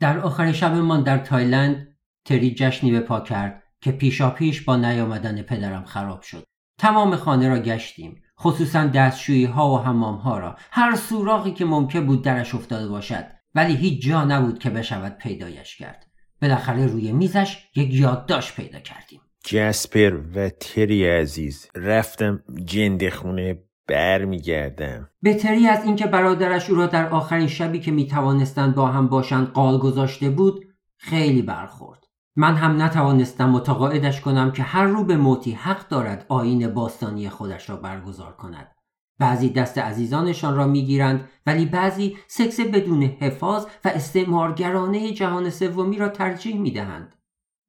در آخر شبمان در تایلند تری جشنی به پا کرد که پیشا پیش با نیامدن پدرم خراب شد. تمام خانه را گشتیم. خصوصا دستشویی ها و حمام ها را. هر سوراخی که ممکن بود درش افتاده باشد. ولی هیچ جا نبود که بشود پیدایش کرد. بالاخره روی میزش یک یادداشت پیدا کردیم. جسپر و تری عزیز رفتم جنده خونه برمیگردم. بهتری از اینکه برادرش او را در آخرین شبی که می‌توانستند با هم باشند قال گذاشته بود خیلی برخورد. من هم نتوانستم متقاعدش کنم که هر رو به موتی حق دارد آین باستانی خودش را برگزار کند. بعضی دست عزیزانشان را می‌گیرند ولی بعضی سکس بدون حفاظ و استعمارگرانه جهان سومی را ترجیح می‌دهند.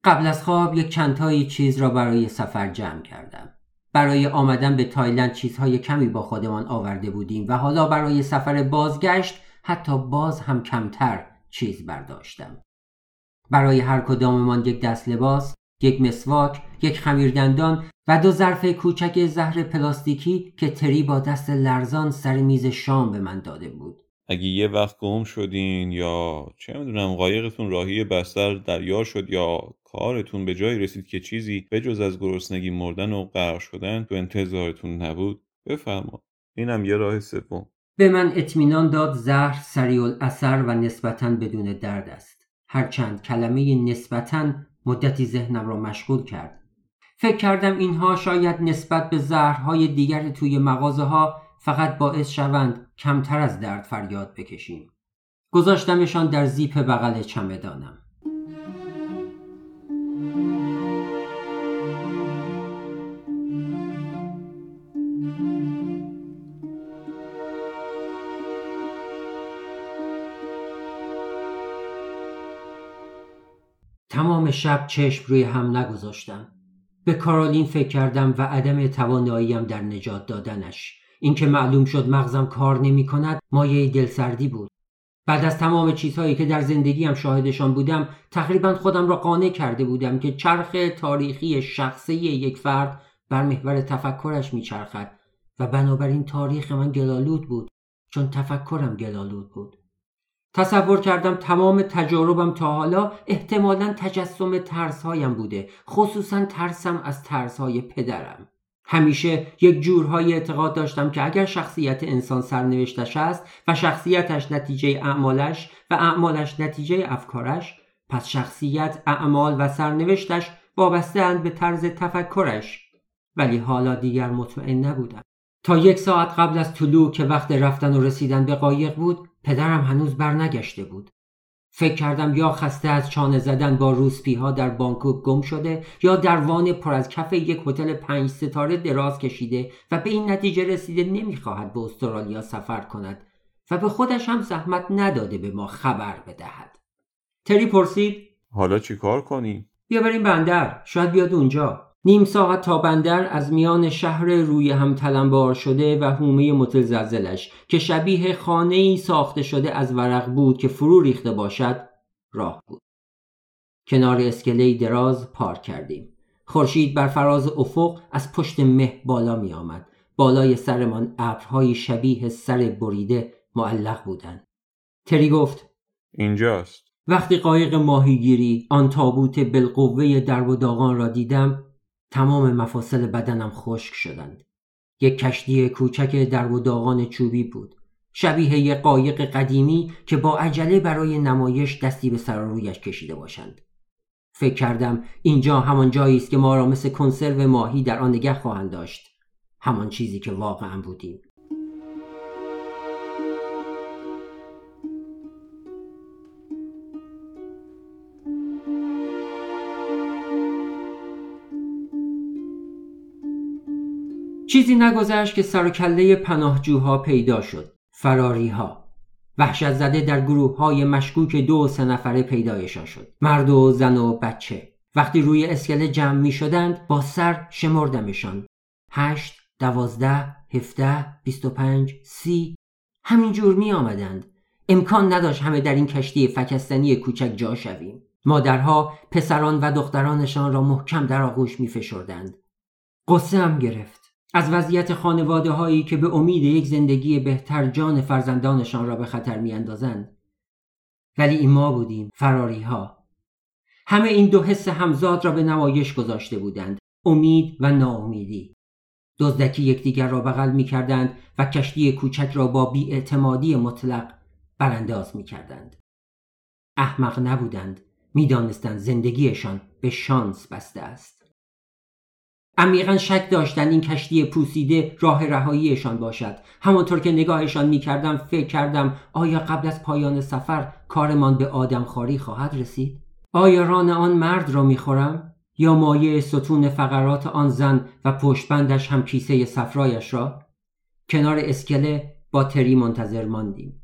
قبل از خواب یک چندتایی چیز را برای سفر جمع کردم. برای آمدن به تایلند چیزهای کمی با خودمان آورده بودیم و حالا برای سفر بازگشت حتی باز هم کمتر چیز برداشتم. برای هر کداممان یک دست لباس یک مسواک یک خمیردندان و دو ظرف کوچک زهر پلاستیکی که تری با دست لرزان سر میز شام به من داده بود. اگه یه وقت گم شدین یا چه می‌دونم قایقتون راهی بستر دریا شد یا کارتون به جایی رسید که چیزی به جز از گرسنگی مردن و غرق شدن تو انتظارتون نبود بفرما اینم یه راه سوم. به من اطمینان داد زهر سریع اثر و نسبتا بدون درد است. هرچند کلمه نسبتا مدتی ذهنم را مشغول کرد. فکر کردم اینها شاید نسبت به زهرهای دیگر توی مغازه ها فقط باعث شوند کمتر از درد فریاد بکشیم. گذاشتمشان در زیپ بغل چمدانم. تمام شب چشم روی هم نگذاشتم. به کارولین فکر کردم و عدم تواناییم در نجات دادنش اینکه معلوم شد مغزم کار نمی کند مایه دلسردی بود. بعد از تمام چیزهایی که در زندگیم شاهدشان بودم تقریبا خودم را قانع کرده بودم که چرخ تاریخی شخصی یک فرد بر محور تفکرش میچرخد و بنابراین تاریخ من گلالود بود چون تفکرم گلالود بود. تصور کردم تمام تجاربم تا حالا احتمالا تجسم ترسهایم بوده خصوصا ترسم از ترسهای پدرم. همیشه یک جورهای اعتقاد داشتم که اگر شخصیت انسان سرنوشتش است و شخصیتش نتیجه اعمالش و اعمالش نتیجه افکارش پس شخصیت اعمال و سرنوشتش وابسته به طرز تفکرش. ولی حالا دیگر مطمئن نبودم. تا یک ساعت قبل از طلوع که وقت رفتن و رسیدن به قایق بود پدرم هنوز برنگشته بود. فکر کردم یا خسته از چانه زدن با روسپی ها در بانکوک گم شده یا در وان پر از کف یک هتل پنج ستاره دراز کشیده و به این نتیجه رسیده نمی‌خواهد به استرالیا سفر کند و به خودش هم زحمت نداده به ما خبر بدهد تری پرسید حالا چی کار کنیم؟ بیا بریم بندر شاید بیاد اونجا نیم ساعت تا بندر از میان شهر روی هم تلمبار شده و هومه متزلزلش که شبیه خانه ای ساخته شده از ورق بود که فرو ریخته باشد راه بود. کنار اسکله دراز پارک کردیم. خورشید بر فراز افق از پشت مه بالا می آمد بالای سرمان ابرهای شبیه سر بریده معلق بودند. تری گفت اینجاست. وقتی قایق ماهیگیری آن تابوت بالقوه در و داغان را دیدم تمام مفاصل بدنم خشک شدند. یک کشتی کوچک در و داغان چوبی بود. شبیه یک قایق قدیمی که با عجله برای نمایش دستی به سر رویش کشیده باشند. فکر کردم اینجا همان جایی است که ما را مثل کنسرو ماهی در آن نگه خواهند داشت. همان چیزی که واقعا بودیم. چیزی نگذشت که سر پناهجوها پیدا شد. فراری ها. وحشت زده در گروه های مشکوک دو و سه نفره پیدایشان شد. مرد و زن و بچه. وقتی روی اسکله جمع می شدند با سر شمردمشان. هشت دوازده هفته بیست و پنج سی. همینجور می آمدند امکان نداشت همه در این کشتی فکستنی کوچک جا شویم. مادرها پسران و دخترانشان را محکم در آغوش می فشردند قصه هم گرفت. از وضعیت خانواده هایی که به امید یک زندگی بهتر جان فرزندانشان را به خطر میاندازند ولی این ما بودیم فراری ها همه این دو حس همزاد را به نمایش گذاشته بودند امید و ناامیدی دزدکی یکدیگر را بغل می کردند و کشتی کوچک را با بیاعتمادی مطلق برانداز می کردند. احمق نبودند می‌دانستند زندگیشان به شانس بسته است. عمیقا شک داشتند این کشتی پوسیده راه رهاییشان باشد. همانطور که نگاهشان می‌کردم فکر کردم آیا قبل از پایان سفر کارمان به آدمخواری خواهد رسید؟ آیا ران آن مرد را می‌خورم؟ یا مایه ستون فقرات آن زن و پشتبندش هم کیسه صفرایش را؟ کنار اسکله با تری منتظر ماندیم.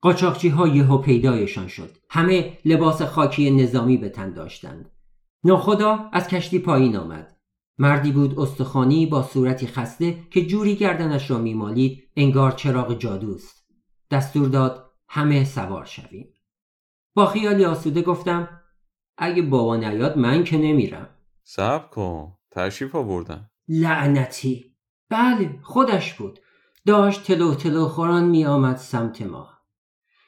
قاچاقچی ها یهو پیدایشان شد. همه لباس خاکی نظامی به تن داشتند. ناخدا از کشتی پایین آمد. مردی بود استخوانی با صورتی خسته که جوری گردنش را میمالید انگار چراغ جادوست دستور داد همه سوار شویم. با خیالی آسوده گفتم اگه بابا نیاد من که نمیرم. صبر کن تشریف آوردن. لعنتی. بله خودش بود. داشت تلو تلو خوران می آمد سمت ما.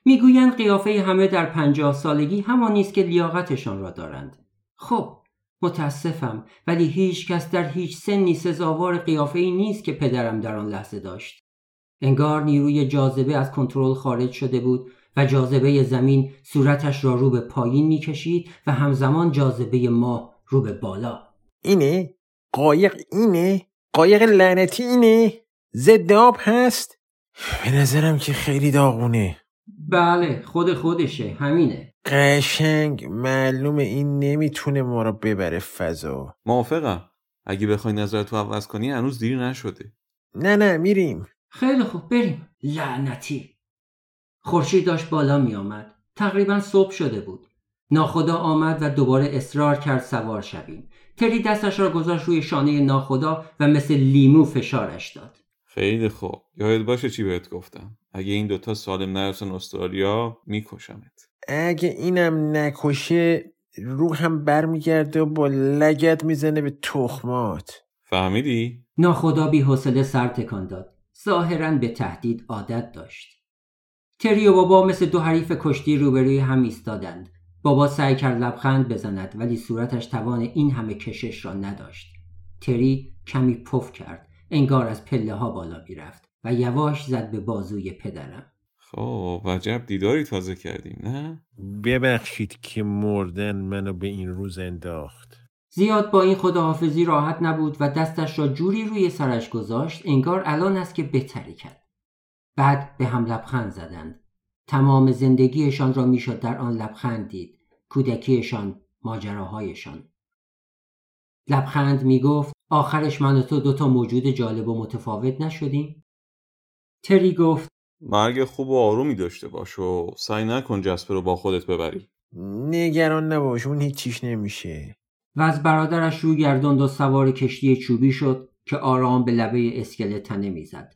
می‌گویند قیافه همه در پنجاه سالگی همانی است که لیاقتشان را دارند. خب متاسفم ولی هیچ کس در هیچ سنی سزاوار قیافه ای نیست که پدرم در آن لحظه داشت. انگار نیروی جاذبه از کنترل خارج شده بود و جاذبه زمین صورتش را رو به پایین می‌کشید و همزمان جاذبه ما رو به بالا. اینه؟ قایق اینه؟ قایق لعنتی اینه؟ ضد آب هست؟ به نظرم که خیلی داغونه. بله خود خودشه همینه. قشنگ معلومه این نمی‌تونه ما رو ببره فضا. موافقم. اگه بخوای نظرتو عوض کنی هنوز دیر نشده. نه نه میریم. خیلی خوب بریم. لعنتی. خورشید داشت بالا می آمد. تقریبا صبح شده بود. ناخدا آمد و دوباره اصرار کرد سوار شویم. تری دستش را گذاشت روی شانه ناخدا و مثل لیمو فشارش داد. خیلی خوب. یاد باشه چی بهت گفتم؟ اگه این دوتا سالم نرسن استرالیا میکشمت اگه اینم نکشه روحم برمیگرده و با لگت می‌زنه به تخمات فهمیدی؟ ناخدا بی حوصله سر تکان داد. ظاهرا به تهدید عادت داشت. تری و بابا مثل دو حریف کشتی روبروی هم ایستادند. بابا سعی کرد لبخند بزند ولی صورتش توان این همه کشش را نداشت. تری کمی پف کرد. انگار از پله ها بالا می‌رفت و یواش زد به بازوی پدرم. خب وجب دیداری تازه کردیم نه؟ ببخشید که مردن منو به این روز انداخت زیاد با این خداحافظی راحت نبود و دستش را جوری روی سرش گذاشت انگار الان است که بهتری کرد. بعد به هم لبخند زدند. تمام زندگیشان را می‌شد در آن لبخند دید. کودکیشان، ماجراهایشان. لبخند می گفت آخرش من و تو دوتا موجود جالب و متفاوت نشدیم؟ تری گفت مرگ خوب و آرومی داشته باش و سعی نکن جسپه رو با خودت ببری نگران نباش اون هیچیش نمیشه و از برادرش رو گرداند و سوار کشتی چوبی شد که آرام به لبه اسکله تنه می‌زد.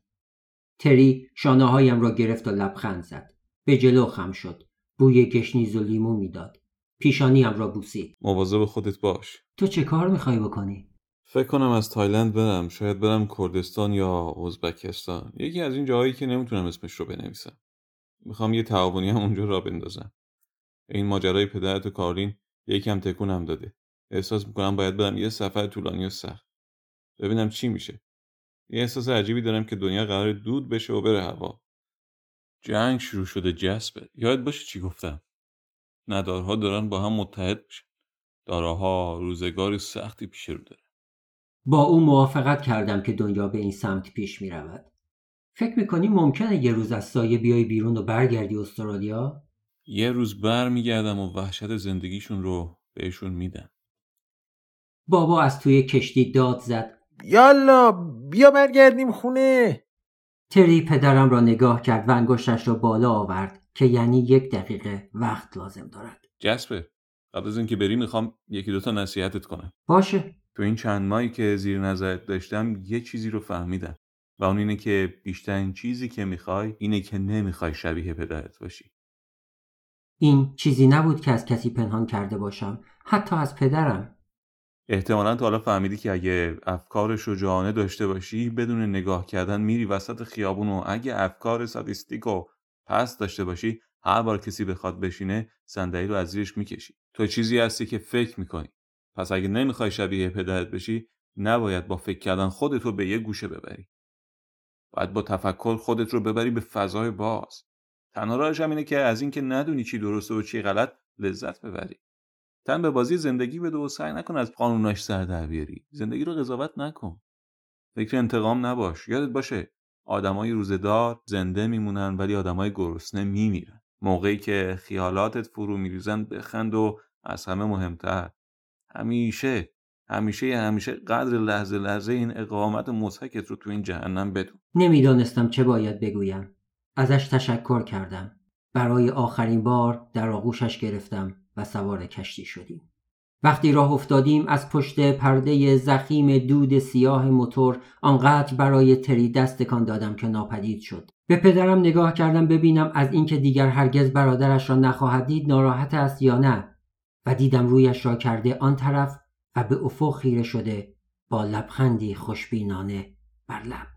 تری شانه هایم را گرفت و لبخند زد. به جلو خم شد. بوی گشنیز و لیمو می‌داد. پیشانیم را بوسید. مواظب خودت باش تو چه کار می‌خوای بکنی؟ فکر کنم از تایلند برم. شاید برم کردستان یا ازبکستان. یکی از این جاهایی که نمی‌تونم اسمش رو بنویسم. می‌خوام یه تعاونی هم اونجا راه بندازم. این ماجرای پدرت و کارین یکم تکونم داده. احساس می‌کنم باید برم یه سفر طولانی و سخت. ببینم چی میشه. یه احساس عجیبی دارم که دنیا قرار دود بشه و بره هوا. جنگ شروع شده جسبه یاد باشه چی گفتم. ندارها دارن با هم متحد میشن. داراها روزگاری سختی پیش رو داره. با او موافقت کردم که دنیا به این سمت پیش می رود. فکر می‌کنی ممکنه یه روز از سایه بیای بیرون و برگردی استرالیا؟ یه روز بر میگردم و وحشت زندگیشون رو بهشون میدم بابا از توی کشتی داد زد. یالا بیا برگردیم خونه تری پدرم را نگاه کرد و انگشتش را بالا آورد که یعنی یک دقیقه وقت لازم دارد. جسپه قبل از اینکه بری می‌خوام یکی دوتا نصیحتت کنم باشه. تو این چند ماهی که زیر نظرت داشتم یه چیزی رو فهمیدم و اون اینه که بیشترین چیزی که می‌خوای اینه که نمی‌خوای شبیه پدرت باشی این چیزی نبود که از کسی پنهان کرده باشم. حتی از پدرم. احتمالا تا حالا فهمیدی که اگه افکار شجاعانه داشته باشی بدون نگاه کردن میری وسط خیابون و اگه افکار سادیستیک و پس داشته باشی هر بار کسی بخواد بشینه صندلی رو از زیرش می‌کشی تو چیزی هستی که فکر می‌کنی پس اگه نمی‌خوای شبیه پدرت بشی نباید با فکر کردن خودت به یه گوشه ببری. باید با تفکر خودت رو ببری به فضای باز. تنها راهش هم اینه که از اینکه ندونی چی درسته و چی غلط لذت ببری. تن به بازی زندگی بده و سعی نکن از قانوناش سر در بیاری. زندگی رو قضاوت نکن. فکر انتقام نباش. یادت باشه آدمای روزدار زنده میمونن ولی آدمای گرسنه میمیرن. موقعی که خیالاتت فرو میریزن بخند و از همه مهمتر. همیشه همیشه همیشه قدر لحظه لحظه این اقامت مضحکت رو تو این جهنم بدون. نمی‌دانستم چه باید بگویم. ازش تشکر کردم. برای آخرین بار در آغوشش گرفتم و سوار کشتی شدیم. وقتی راه افتادیم از پشت پرده زخیم دود سیاه موتور آنقدر برای تری دستکان دادم که ناپدید شد. به پدرم نگاه کردم ببینم از اینکه دیگر هرگز برادرش را نخواهد دید ناراحت است یا نه. و دیدم رویش را کرده آن طرف و به افق خیره شده با لبخندی خوشبینانه بر لب.